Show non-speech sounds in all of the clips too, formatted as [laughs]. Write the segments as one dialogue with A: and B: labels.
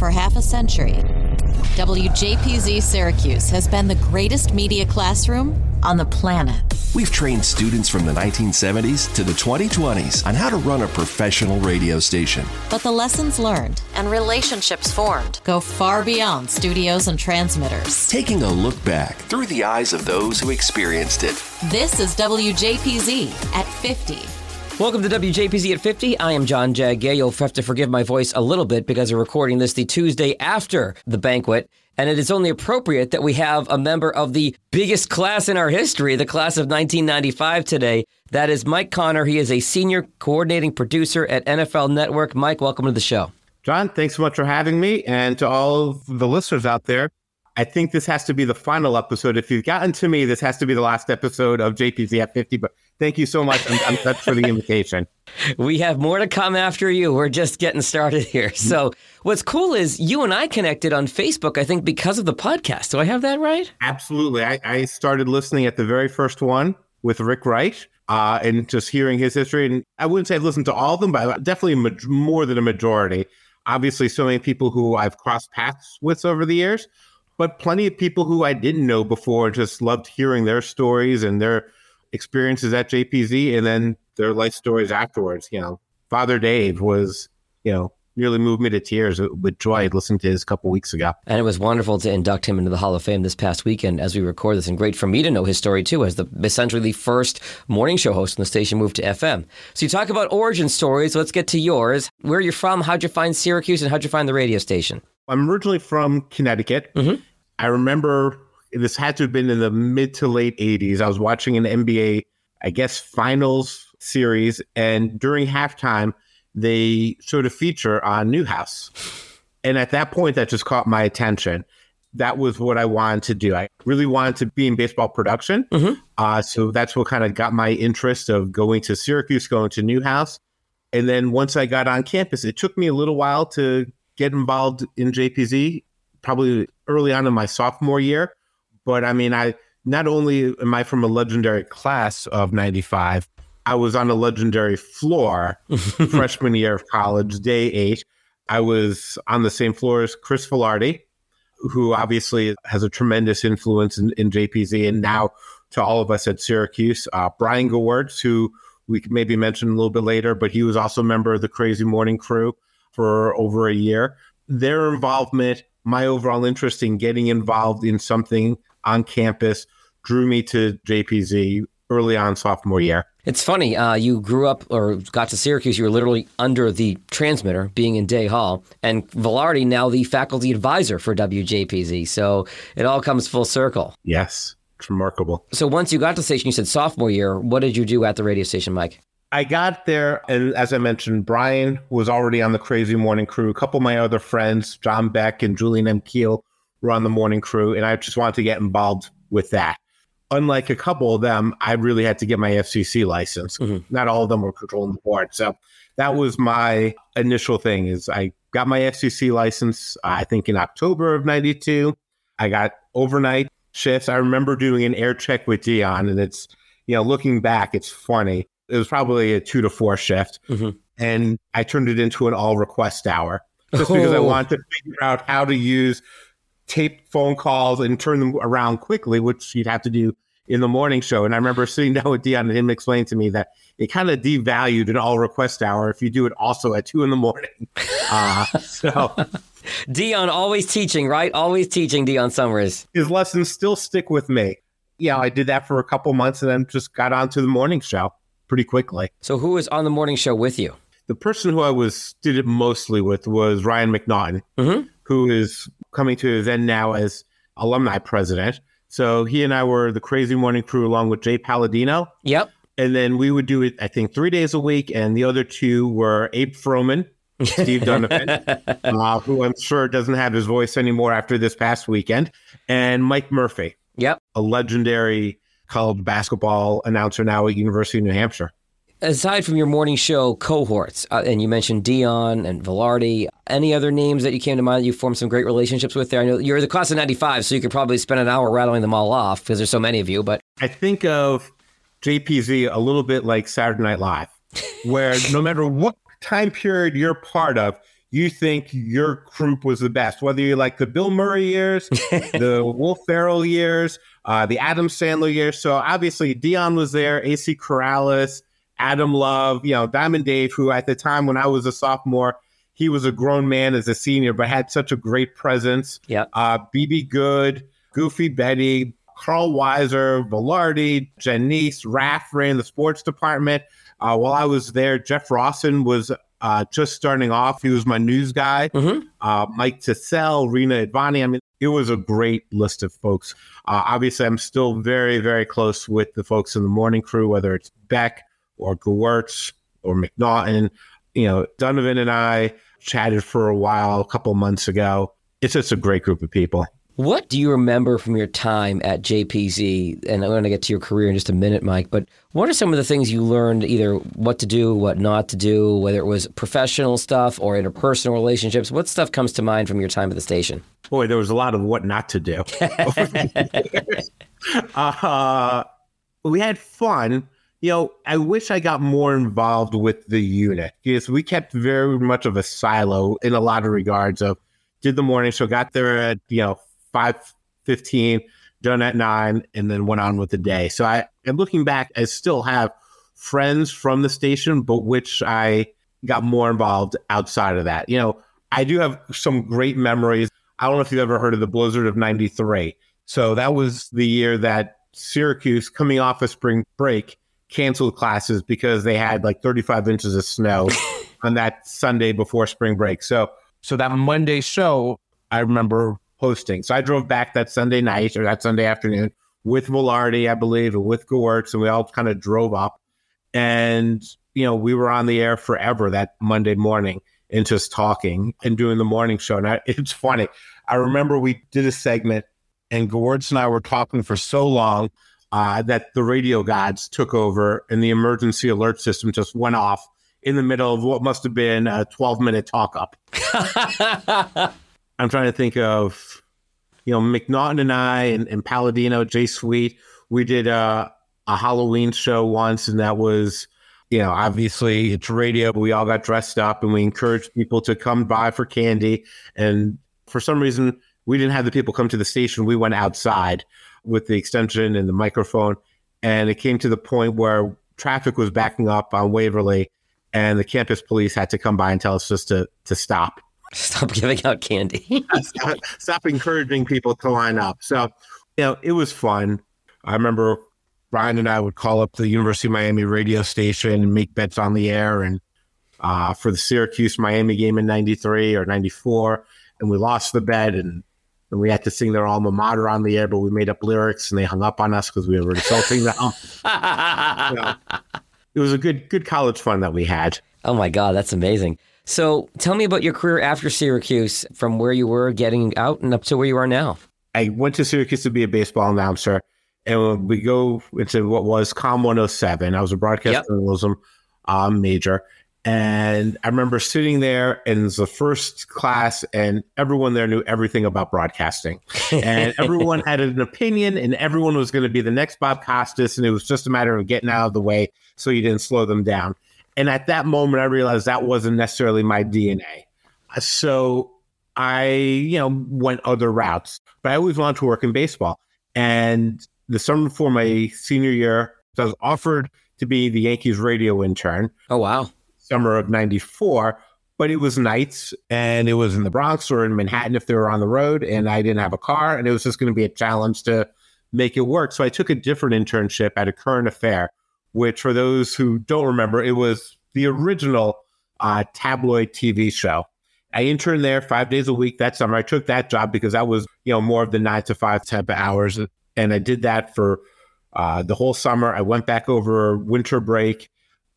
A: For half a century, WJPZ Syracuse has been the greatest media classroom on the planet.
B: We've trained students from the 1970s to the 2020s on how to run a professional radio station.
A: But the lessons learned and relationships formed go far beyond studios and transmitters.
B: Taking a look back through the eyes of those who experienced it.
A: This is WJPZ at 50.
C: Welcome to WJPZ at 50. I am John Jagger. You'll have to forgive my voice a little bit because we're recording this the Tuesday after the banquet. And it is only appropriate that we have a member of the biggest class in our history, the class of 1995 today. That is Mike Konner. He is a senior coordinating producer at NFL Network. Mike, welcome to the show.
D: John, thanks so much for having me. And to all of the listeners out there, I think this has to be the final episode. If you've gotten to me, this has to be the last episode of JPZ at 50. But thank you so much. I'm, I'm touched for the invitation. [laughs]
C: We have more to come after you. We're just getting started here. So, what's cool is you and I connected on Facebook, I think, because of the podcast. Do I have that right?
D: Absolutely. I, I started listening at the very first one with Rick Wright. Uh, and just hearing his history, and I wouldn't say I've listened to all of them, but definitely more than a majority. Obviously, so many people who I've crossed paths with over the years, but plenty of people who I didn't know before just loved hearing their stories and their experiences at JPZ and then their life stories afterwards. You know, Father Dave was, you know, nearly moved me to tears with joy listening to his a couple weeks ago.
C: And it was wonderful to induct him into the Hall of Fame this past weekend as we record this, and great for me to know his story too, as the essentially the first morning show host when the station moved to FM. So you talk about origin stories. Let's get to yours. Where are you from? How'd you find Syracuse, and how'd you find the radio station?
D: I'm originally from Connecticut. Mm-hmm. I remember this had to have been in the mid to late 80s. I was watching an NBA, I guess, finals series, and during halftime, they showed a feature on Newhouse. And at that point, that just caught my attention. That was what I wanted to do. I really wanted to be in baseball production. Mm-hmm. Uh, so that's what kind of got my interest of going to Syracuse, going to Newhouse. And then once I got on campus, it took me a little while to get involved in JPZ probably early on in my sophomore year. But I mean, I not only am I from a legendary class of 95, I was on a legendary floor [laughs] freshman year of college, day eight. I was on the same floor as Chris Velardi, who obviously has a tremendous influence in, in JPZ and now to all of us at Syracuse. Uh, Brian Gewirtz, who we could maybe mention a little bit later, but he was also a member of the Crazy Morning Crew for over a year. Their involvement my overall interest in getting involved in something on campus drew me to JPZ early on sophomore year.
C: It's funny. Uh, you grew up or got to Syracuse. You were literally under the transmitter, being in Day Hall, and Velardi now the faculty advisor for WJPZ. So it all comes full circle.
D: Yes, it's remarkable.
C: So once you got to the station, you said sophomore year. What did you do at the radio station, Mike?
D: I got there, and as I mentioned, Brian was already on the Crazy Morning Crew. A couple of my other friends, John Beck and Julian M. Keel, were on the morning crew, and I just wanted to get involved with that. Unlike a couple of them, I really had to get my FCC license. Mm-hmm. Not all of them were controlling the board, so that was my initial thing. Is I got my FCC license, I think in October of '92. I got overnight shifts. I remember doing an air check with Dion, and it's you know looking back, it's funny it was probably a two to four shift. Mm-hmm. And I turned it into an all request hour just oh. because I oh. wanted to figure out how to use tape phone calls and turn them around quickly, which you'd have to do in the morning show. And I remember sitting [laughs] down with Dion and him explaining to me that it kind of devalued an all request hour if you do it also at two in the morning. [laughs] Uh, so. [laughs]
C: Dion always teaching, right? Always teaching Dion Summers.
D: His lessons still stick with me. Yeah, I did that for a couple months and then just got on to the morning show pretty quickly.
C: So who was on the morning show with you?
D: The person who I was did it mostly with was Ryan McNaughton, mm-hmm. who is coming to then now as alumni president. So he and I were the crazy morning crew along with Jay Palladino.
C: Yep.
D: And then we would do it, I think, three days a week. And the other two were Abe Froman, Steve Donovan, [laughs] uh, who I'm sure doesn't have his voice anymore after this past weekend, and Mike Murphy.
C: Yep.
D: A legendary college basketball announcer now at University of New Hampshire.
C: Aside from your morning show cohorts, uh, and you mentioned Dion and Velardi, any other names that you came to mind that you formed some great relationships with there? I know you're the class of 95, so you could probably spend an hour rattling them all off because there's so many of you, but.
D: I think of JPZ a little bit like Saturday Night Live, where no [laughs] matter what time period you're part of, you think your group was the best, whether you like the Bill Murray years, the [laughs] Will Ferrell years, uh, the Adam Sandler years. So obviously Dion was there, AC Corrales, Adam Love, you know, Diamond Dave, who at the time when I was a sophomore, he was a grown man as a senior, but had such a great presence.
C: Yeah.
D: Uh, BB Good, Goofy Betty, Carl Weiser, Velardi, Janice, Raff ran the sports department. Uh, while I was there, Jeff Rawson was uh, just starting off. He was my news guy.
C: Mm-hmm.
D: Uh, Mike Tassell, Rena Advani. I mean, it was a great list of folks. Uh, obviously, I'm still very, very close with the folks in the morning crew, whether it's Beck or Gewirtz or McNaughton. You know, Donovan and I chatted for a while a couple months ago. It's just a great group of people.
C: What do you remember from your time at JPZ? And I'm going to get to your career in just a minute, Mike. But what are some of the things you learned, either what to do, what not to do, whether it was professional stuff or interpersonal relationships? What stuff comes to mind from your time at the station?
D: Boy, there was a lot of what not to do. [laughs] [laughs] uh, we had fun. You know, I wish I got more involved with the unit because we kept very much of a silo in a lot of regards. Of did the morning show, got there at you know five fifteen, done at nine, and then went on with the day. So I, and looking back, I still have friends from the station, but which I got more involved outside of that. You know, I do have some great memories. I don't know if you've ever heard of the blizzard of '93. So that was the year that Syracuse, coming off a spring break, canceled classes because they had like 35 inches of snow [laughs] on that Sunday before spring break. So, so that Monday show, I remember hosting. So I drove back that Sunday night or that Sunday afternoon with Velardi, I believe, and with Gewirtz, and we all kind of drove up. And, you know, we were on the air forever that Monday morning and just talking and doing the morning show. And I, [laughs] it's funny. I remember we did a segment and Gewirtz and I were talking for so long uh, that the radio gods took over and the emergency alert system just went off in the middle of what must have been a 12 minute talk up. [laughs] I'm trying to think of, you know, McNaughton and I and, and Palladino, Jay Sweet. We did a, a Halloween show once, and that was, you know, obviously it's radio, but we all got dressed up and we encouraged people to come by for candy. And for some reason, we didn't have the people come to the station. We went outside with the extension and the microphone. And it came to the point where traffic was backing up on Waverly and the campus police had to come by and tell us just to, to stop.
C: Stop giving out candy. [laughs]
D: stop, stop encouraging people to line up. So, you know, it was fun. I remember Brian and I would call up the University of Miami radio station and make bets on the air. And uh, for the Syracuse Miami game in 93 or 94, and we lost the bet and and we had to sing their alma mater on the air, but we made up lyrics and they hung up on us because we were insulting them. [laughs] you know, it was a good good college fun that we had.
C: Oh my God, that's amazing. So tell me about your career after Syracuse, from where you were getting out and up to where you are now.
D: I went to Syracuse to be a baseball announcer, and we go into what was Com 107. I was a broadcast yep. journalism um, major, and I remember sitting there in the first class, and everyone there knew everything about broadcasting. And [laughs] everyone had an opinion, and everyone was going to be the next Bob Costas. And it was just a matter of getting out of the way so you didn't slow them down. And at that moment, I realized that wasn't necessarily my DNA. Uh, so I, you know, went other routes, but I always wanted to work in baseball. And the summer before my senior year, I was offered to be the Yankees radio intern.
C: Oh, wow
D: summer of 94 but it was nights and it was in the Bronx or in Manhattan if they were on the road and I didn't have a car and it was just going to be a challenge to make it work. So I took a different internship at a current affair, which for those who don't remember, it was the original uh, tabloid TV show. I interned there five days a week that summer. I took that job because that was, you know, more of the nine to five type of hours. And I did that for uh, the whole summer. I went back over winter break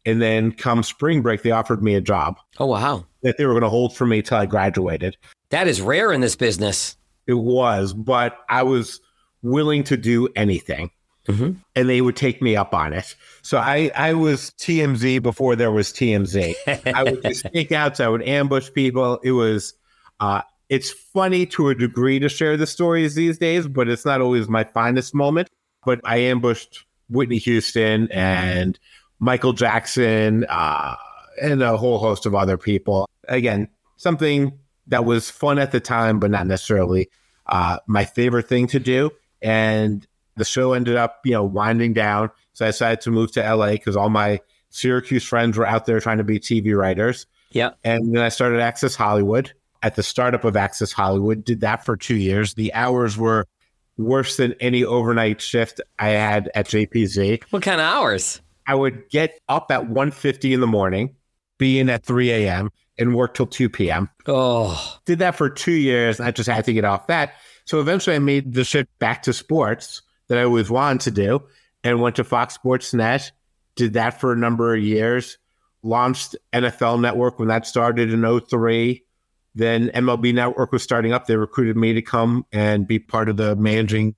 D: and then come spring break, they offered me a job.
C: Oh, wow.
D: That they were going to hold for me till I graduated.
C: That is rare in this business.
D: It was, but I was willing to do anything. Mm-hmm. And they would take me up on it. So I, I was TMZ before there was TMZ. I would do [laughs] stakeouts. I would ambush people. It was, uh, it's funny to a degree to share the stories these days, but it's not always my finest moment. But I ambushed Whitney Houston and Michael Jackson, uh, and a whole host of other people. Again, something that was fun at the time, but not necessarily uh, my favorite thing to do. And the show ended up, you know, winding down. So I decided to move to LA because all my Syracuse friends were out there trying to be TV writers.
C: Yeah.
D: And then I started Access Hollywood at the startup of Access Hollywood. Did that for two years. The hours were worse than any overnight shift I had at JPZ.
C: What kind of hours?
D: I would get up at 1.50 in the morning, be in at 3 a.m., and work till 2 p.m.
C: Oh,
D: Did that for two years. And I just had to get off that. So eventually I made the shift back to sports that I always wanted to do and went to Fox Sports Net. Did that for a number of years. Launched NFL Network when that started in 03. Then MLB Network was starting up. They recruited me to come and be part of the managing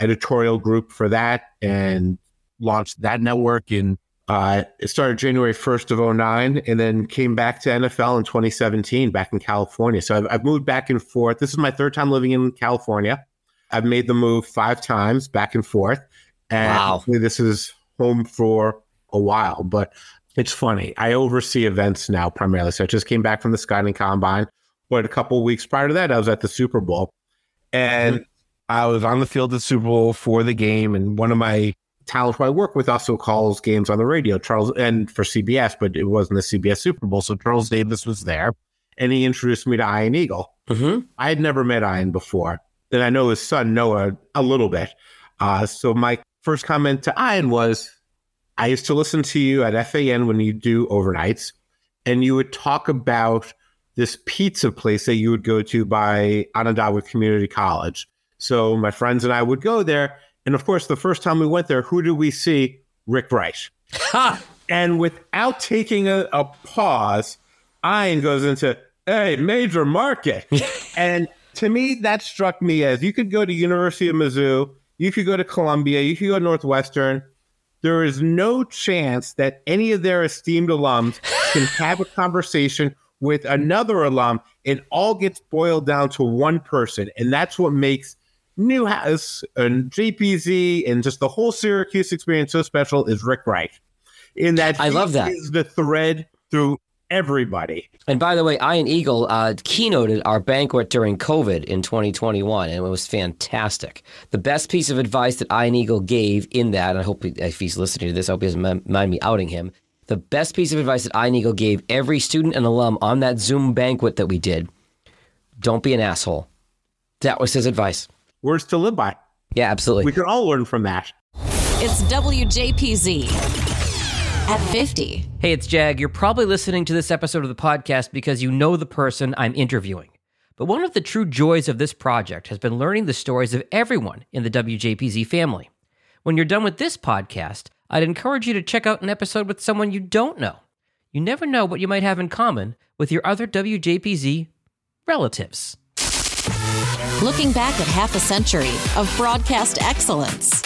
D: editorial group for that and launched that network in uh, it started January 1st of 09 and then came back to NFL in 2017 back in California. So I've, I've moved back and forth. This is my third time living in California. I've made the move five times back and forth. And
C: Wow.
D: this is home for a while, but it's funny. I oversee events now primarily. So I just came back from the Scouting Combine, but a couple of weeks prior to that, I was at the Super Bowl. And I was on the field at the Super Bowl for the game, and one of my talent who I work with also calls games on the radio, Charles, and for CBS, but it wasn't the CBS Super Bowl. So Charles Davis was there, and he introduced me to Ian Eagle.
C: hmm
D: I had never met Ian before. Then I know his son Noah a little bit. Uh, so my first comment to Ian was, I used to listen to you at FAN when you do overnights, and you would talk about this pizza place that you would go to by Onondaga Community College. So my friends and I would go there. And of course, the first time we went there, who did we see? Rick
C: Wright.
D: And without taking a, a pause, Ian goes into, hey, major market. [laughs] and to me, that struck me as you could go to University of Mizzou, you could go to Columbia, you could go to Northwestern. There is no chance that any of their esteemed alums can [laughs] have a conversation with another alum. It all gets boiled down to one person. And that's what makes Newhouse and JPZ and just the whole Syracuse experience so special is Rick Wright. In that
C: I love that.
D: is the thread through everybody.
C: And by the way, Ian Eagle uh, keynoted our banquet during COVID in 2021, and it was fantastic. The best piece of advice that Ian Eagle gave in that, and I hope he, if he's listening to this, I hope he doesn't mind me outing him. The best piece of advice that Ian Eagle gave every student and alum on that Zoom banquet that we did don't be an asshole. That was his advice.
D: Words to live by.
C: Yeah, absolutely.
D: We can all learn from that.
A: It's WJPZ at 50.
E: Hey, it's Jag. You're probably listening to this episode of the podcast because you know the person I'm interviewing. But one of the true joys of this project has been learning the stories of everyone in the WJPZ family. When you're done with this podcast, I'd encourage you to check out an episode with someone you don't know. You never know what you might have in common with your other WJPZ relatives.
A: Looking back at half a century of broadcast excellence.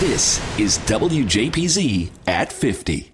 B: This is WJPZ at 50.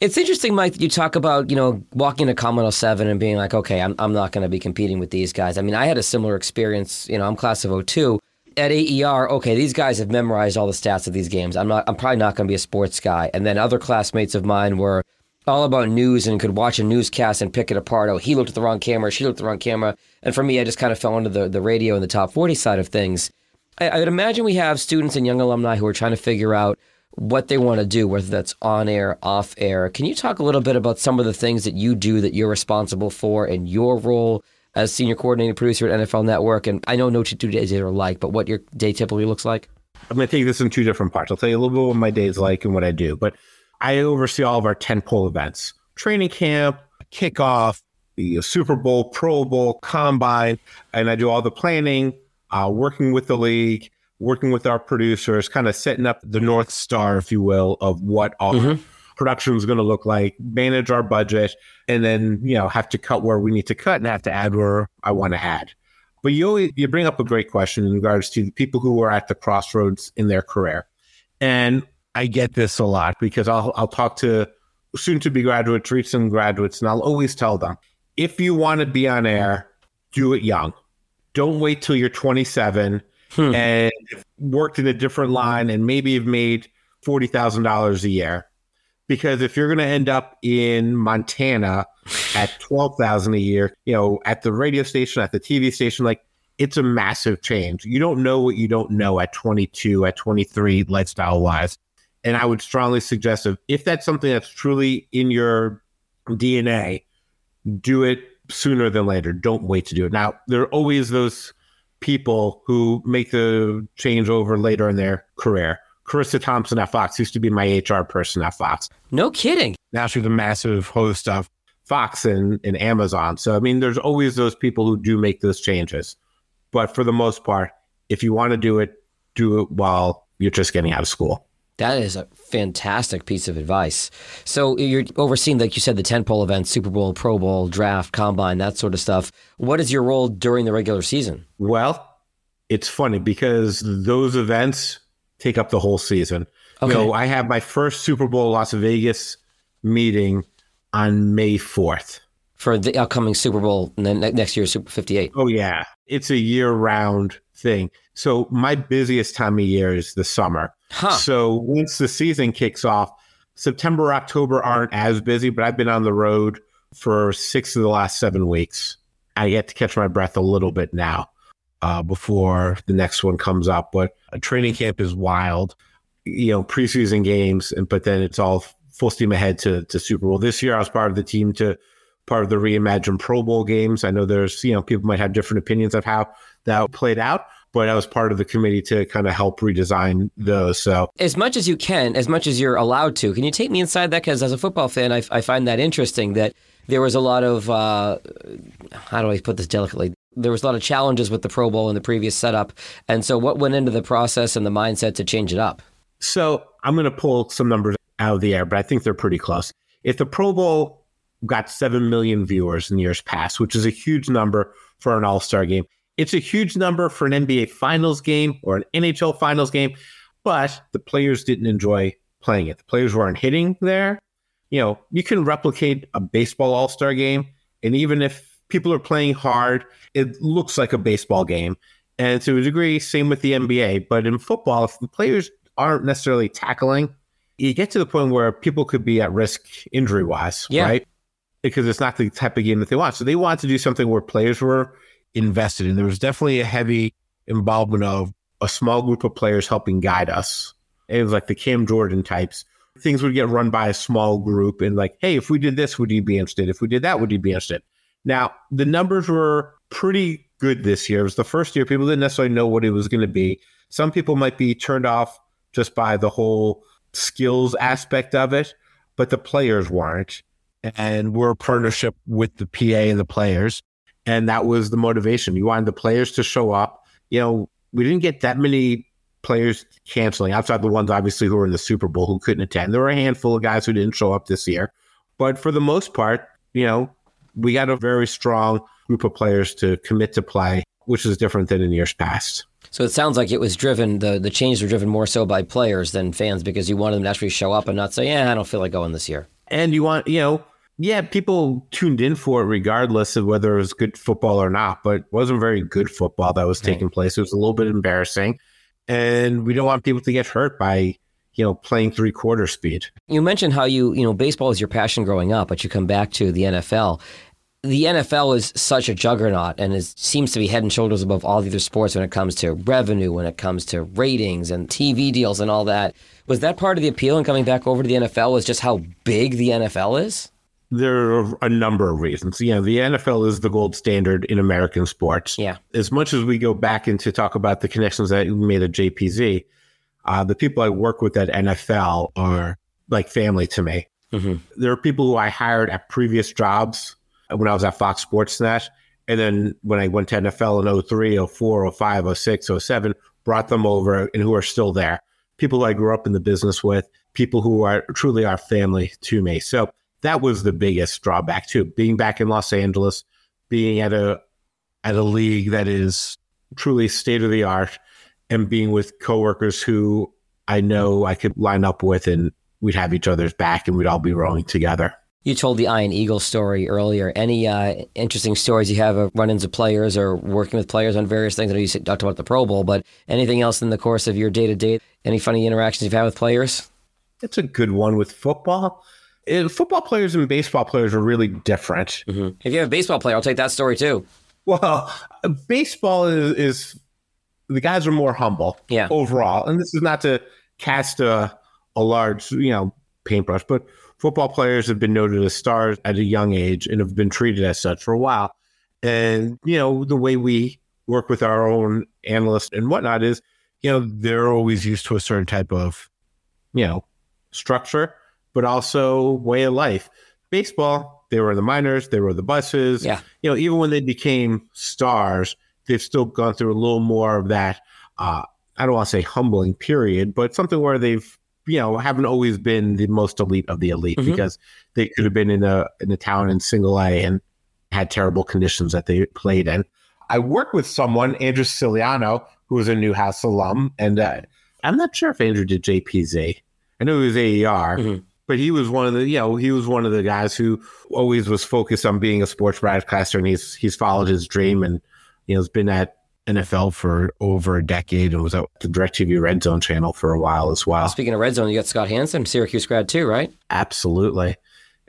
C: It's interesting, Mike, that you talk about, you know, walking to Com 107 and being like, okay, I'm, I'm not going to be competing with these guys. I mean, I had a similar experience. You know, I'm class of 02. At AER, okay, these guys have memorized all the stats of these games. I'm not, I'm probably not going to be a sports guy. And then other classmates of mine were all about news and could watch a newscast and pick it apart. Oh, he looked at the wrong camera, she looked at the wrong camera. And for me, I just kind of fell into the, the radio and the top 40 side of things. I, I would imagine we have students and young alumni who are trying to figure out what they want to do, whether that's on air, off air. Can you talk a little bit about some of the things that you do that you're responsible for in your role as senior coordinating producer at NFL Network? And I know no two days are alike, but what your day typically looks like?
D: I'm going to take this in two different parts. I'll tell you a little bit what my day's like and what I do. But I oversee all of our tentpole events training camp, kickoff, the Super Bowl, Pro Bowl, combine, and I do all the planning, uh, working with the league, working with our producers, kind of setting up the North Star, if you will, of what our production is going to look like, manage our budget, and then, you know, have to cut where we need to cut and have to add where I want to add. But you always, you bring up a great question in regards to the people who are at the crossroads in their career. And I get this a lot because I'll, I'll talk to soon to be graduates, recent graduates, and I'll always tell them if you want to be on air, do it young. Don't wait till you're 27 hmm. and worked in a different line and maybe you've made $40,000 a year because if you're going to end up in Montana [sighs] at 12,000 a year, you know, at the radio station, at the TV station, like it's a massive change. You don't know what you don't know at 22, at 23, lifestyle wise. And I would strongly suggest if, if that's something that's truly in your DNA, do it sooner than later. Don't wait to do it. Now, there are always those people who make the change over later in their career. Charissa Thompson at Fox used to be my HR person at Fox.
C: No kidding.
D: Now she's a massive host of Fox and, and Amazon. So, I mean, there's always those people who do make those changes. But for the most part, if you want to do it, do it while you're just getting out of school.
C: That is a fantastic piece of advice. So you're overseeing, like you said, the tentpole events, Super Bowl, Pro Bowl, draft, combine, that sort of stuff. What is your role during the regular season?
D: Well, it's funny because those events take up the whole season.
C: Okay.
D: You know, I have my first Super Bowl Las Vegas meeting on May 4th.
C: For the upcoming Super Bowl and then ne- next year, Super 58.
D: Oh, yeah. It's a year round thing. So my busiest time of year is the summer.
C: Huh.
D: So once the season kicks off, September, October aren't as busy, but I've been on the road for six of the last seven weeks. I get to catch my breath a little bit now uh, before the next one comes up. But a training camp is wild, you know, preseason games, and but then it's all full steam ahead to, to Super Bowl. This year, I was part of the team to part of the reimagined Pro Bowl games. I know there's, you know, people might have different opinions of how that played out, but I was part of the committee to kind of help redesign those. So
C: As much as you can, as much as you're allowed to, can you take me inside that? Because as a football fan, I, I find that interesting that there was a lot of, uh, how do I put this delicately? There was a lot of challenges with the Pro Bowl in the previous setup. And so what went into the process and the mindset to change it up?
D: So I'm going to pull some numbers out of the air, but I think they're pretty close. If the Pro Bowl got 7 million viewers in years past, which is a huge number for an all star game, it's a huge number for an NBA Finals game or an NHL Finals game, but the players didn't enjoy playing it. The players weren't hitting there. You know, you can replicate a baseball all star game, and even if people are playing hard, it looks like a baseball game. And to a degree, same with the NBA. But in football, if the players aren't necessarily tackling, you get to the point where people could be at risk injury wise,
C: Yeah.
D: right? Because it's not the type of game that they want. So they wanted to do something where players were invested and There was definitely a heavy involvement of a small group of players helping guide us. It was like the Cam Jordan types. Things would get run by a small group and like, hey, if we did this, would you be interested? If we did that, would you be interested? Now, the numbers were pretty good this year. It was the first year people didn't necessarily know what it was going to be. Some people might be turned off just by the whole skills aspect of it, but the players weren't. And we're a partnership with the PA and the players. And that was the motivation. You wanted the players to show up. You know, we didn't get that many players canceling outside the ones obviously who were in the Super Bowl who couldn't attend. There were a handful of guys who didn't show up this year. But for the most part, you know, we got a very strong group of players to commit to play, which is different than in years past.
C: So it sounds like it was driven, the, the changes were driven more so by players than fans because you wanted them to actually show up and not say, yeah, I don't feel like going this year.
D: And you want, you know, yeah, people tuned in for it regardless of whether it was good football or not, but it wasn't very good football that was taking place. It was a little bit embarrassing. And we don't want people to get hurt by, you know, playing three quarter speed.
C: You mentioned how you, you know, baseball is your passion growing up, but you come back to the NFL. The NFL is such a juggernaut and it seems to be head and shoulders above all the other sports when it comes to revenue, when it comes to ratings and TV deals and all that. Was that part of the appeal in coming back over to the NFL was just how big the NFL is?
D: There are a number of reasons. You know, the NFL is the gold standard in American sports.
C: Yeah.
D: As much as we go back into talk about the connections that we made at JPZ, uh, the people I work with at NFL are like family to me.
C: Mhm.
D: There are people who I hired at previous jobs when I was at Fox Sports Sportsnet. And then when I went to NFL in 03, 04, 05, 06, 07, brought them over and who are still there. People I grew up in the business with, people who are truly our family to me. So that was the biggest drawback too. Being back in Los Angeles, being at a at a league that is truly state of the art, and being with coworkers who I know I could line up with, and we'd have each other's back, and we'd all be rowing together.
C: You told the Ian Eagle story earlier. Any uh, interesting stories you have of run-ins of players or working with players on various things? I know you talked about the Pro Bowl, but anything else in the course of your day-to-day? Any funny interactions you've had with players?
D: That's a good one with football. Uh, football players and baseball players are really different.
C: Mm-hmm. If you have a baseball player, I'll take that story too.
D: Well, baseball is, is the guys are more humble
C: yeah.
D: overall. And this is not to cast a, a large, you know, paintbrush, but football players have been noted as stars at a young age and have been treated as such for a while. And, you know, the way we work with our own analysts and whatnot is, you know, they're always used to a certain type of, you know, structure, but also way of life. Baseball, they were the minors, they were the buses.
C: Yeah.
D: You know, even when they became stars, they've still gone through a little more of that, uh, I don't want to say humbling period, but something where they've, you know, haven't always been the most elite of the elite mm-hmm. because they could have been in a in a town in single A and had terrible conditions that they played in. I worked with someone, Andrew Siciliano, who was a Newhouse alum, and uh, I'm not sure if Andrew did JPZ. I know he was AER, mm-hmm. But he was one of the, you know, he was one of the guys who always was focused on being a sports broadcaster, and he's he's followed his dream, and you know, has been at NFL for over a decade and was at the DirecTV Red Zone channel for a while as well.
C: Speaking of Red Zone, you got Scott Hanson, Syracuse grad too, right?
D: Absolutely.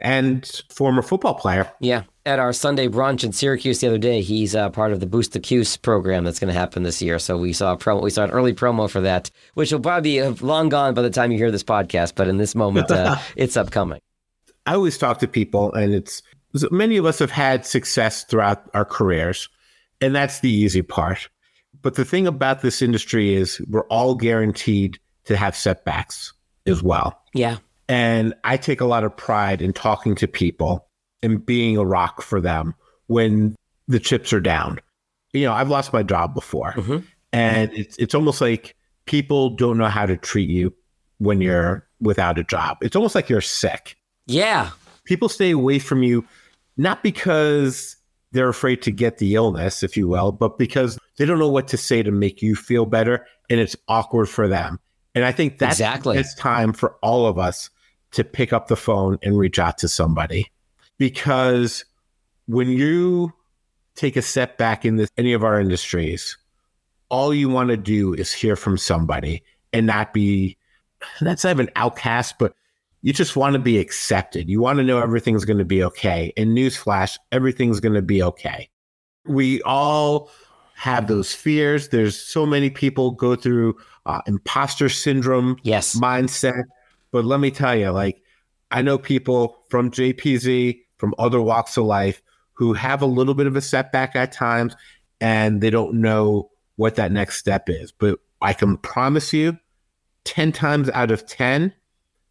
D: And former football player.
C: Yeah at our Sunday brunch in Syracuse the other day. He's uh, part of the Boost the Cuse program that's going to happen this year. So we saw a promo, we saw an early promo for that, which will probably be long gone by the time you hear this podcast. But in this moment, uh, [laughs] it's upcoming.
D: I always talk to people, and it's many of us have had success throughout our careers, and that's the easy part. But the thing about this industry is we're all guaranteed to have setbacks as well.
C: Yeah.
D: And I take a lot of pride in talking to people and being a rock for them when the chips are down. You know, I've lost my job before, mm-hmm. and it's it's almost like people don't know how to treat you when you're without a job. It's almost like you're sick.
C: Yeah.
D: People stay away from you not because they're afraid to get the illness, if you will, but because they don't know what to say to make you feel better and it's awkward for them. And I think that's
C: exactly.
D: it's time for all of us to pick up the phone and reach out to somebody because when you take a step back in this, any of our industries, all you want to do is hear from somebody and not be, that's not even outcast, but you just want to be accepted. You want to know everything's going to be okay. And newsflash, everything's going to be okay. We all have those fears. There's so many people go through uh, imposter syndrome
C: yes.
D: mindset. But let me tell you, like, I know people from JPZ from other walks of life who have a little bit of a setback at times and they don't know what that next step is. But I can promise you 10 times out of 10,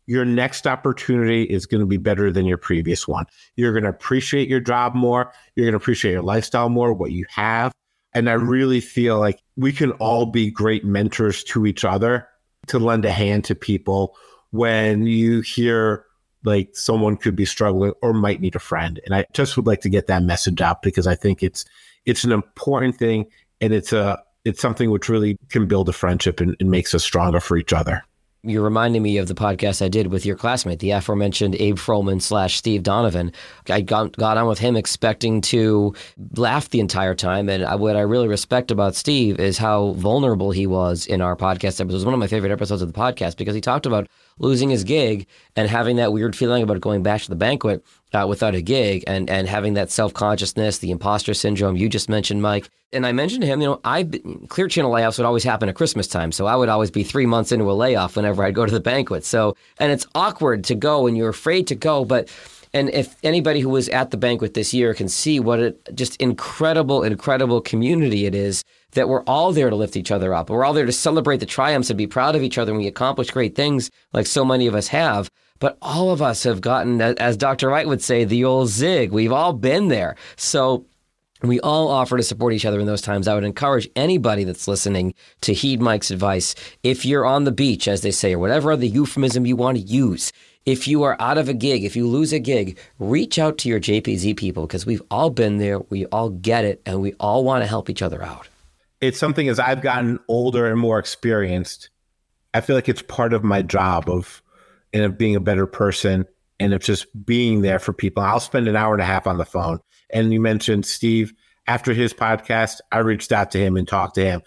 D: your next opportunity is going to be better than your previous one. You're going to appreciate your job more. You're going to appreciate your lifestyle more, what you have. And I really feel like we can all be great mentors to each other to lend a hand to people when you hear like someone could be struggling or might need a friend. And I just would like to get that message out because I think it's it's an important thing and it's a it's something which really can build a friendship and, and makes us stronger for each other.
C: You're reminding me of the podcast I did with your classmate, the aforementioned Abe Froman slash Steve Donovan. I got, got on with him expecting to laugh the entire time. And what I really respect about Steve is how vulnerable he was in our podcast episode. It was one of my favorite episodes of the podcast because he talked about losing his gig and having that weird feeling about going back to the banquet uh, without a gig and and having that self consciousness, the imposter syndrome you just mentioned, Mike. And I mentioned to him, you know, I clear channel layoffs would always happen at Christmas time, so I would always be three months into a layoff whenever I'd go to the banquet. So and it's awkward to go and you're afraid to go, but. And if anybody who was at the banquet this year can see what a just incredible, incredible community it is that we're all there to lift each other up. We're all there to celebrate the triumphs and be proud of each other when we accomplish great things like so many of us have. But all of us have gotten, as Dr. Wright would say, the old zig. We've all been there. So we all offer to support each other in those times. I would encourage anybody that's listening to heed Mike's advice. If you're on the beach, as they say, or whatever other euphemism you want to use, if you are out of a gig, if you lose a gig, reach out to your JPZ people because we've all been there, we all get it, and we all want to help each other out
D: it's something as I've gotten older and more experienced, I feel like it's part of my job of and of being a better person and of just being there for people. I'll spend an hour and a half on the phone. And you mentioned Steve after his podcast, I reached out to him and talked to him.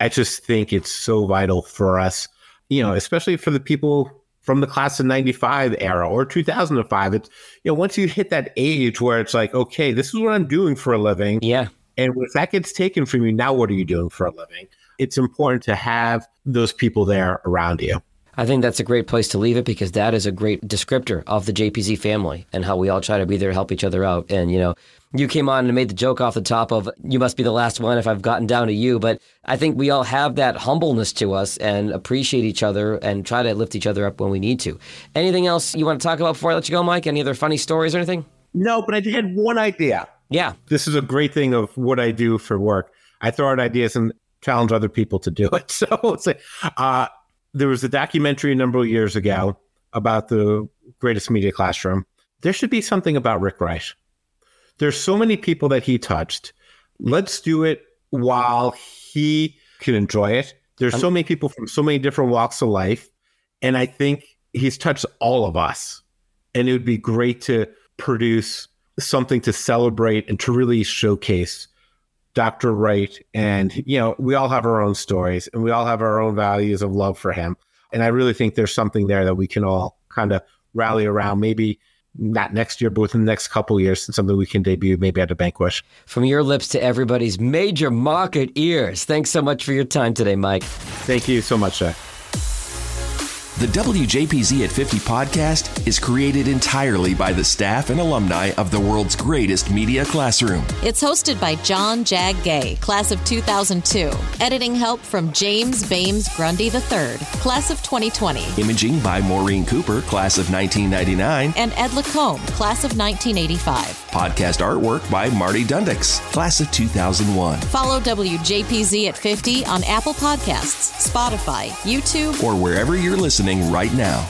D: I just think it's so vital for us, you know, especially for the people from the class of 95 era or 2005. It's, you know, once you hit that age where it's like, okay, this is what I'm doing for a living.
C: Yeah.
D: And if that gets taken from you, now what are you doing for a living? It's important to have those people there around you.
C: I think that's a great place to leave it because that is a great descriptor of the JPZ family and how we all try to be there to help each other out. And, you know, you came on and made the joke off the top of you must be the last one if I've gotten down to you. But I think we all have that humbleness to us and appreciate each other and try to lift each other up when we need to. Anything else you want to talk about before I let you go, Mike? Any other funny stories or anything?
D: No, but I had one idea.
C: Yeah.
D: This is a great thing of what I do for work. I throw out ideas and challenge other people to do it. [laughs] So uh, there was a documentary a number of years ago about the greatest media classroom. There should be something about Rick Wright. There's so many people that he touched. Let's do it while he can enjoy it. There's so many people from so many different walks of life. And I think he's touched all of us. And it would be great to produce something to celebrate and to really showcase Dr. Wright. And, you know, we all have our own stories and we all have our own values of love for him. And I really think there's something there that we can all kind of rally around. Maybe not next year, but within the next couple years, and something we can debut maybe at a banquet.
C: From your lips to everybody's major market ears. Thanks so much for your time today, Mike.
D: Thank you so much, sir.
B: The WJPZ at 50 podcast is created entirely by the staff and alumni of the world's greatest media classroom.
A: It's hosted by John Jag Gay, class of 2002. Editing help from James Bames Grundy III, class of 2020.
B: Imaging by Maureen Cooper, class of 1999.
A: And Ed Lacombe, class of 1985.
B: Podcast artwork by Marty Dundix, class of 2001.
A: Follow WJPZ at 50 on Apple Podcasts, Spotify, YouTube,
B: or wherever you're listening right now.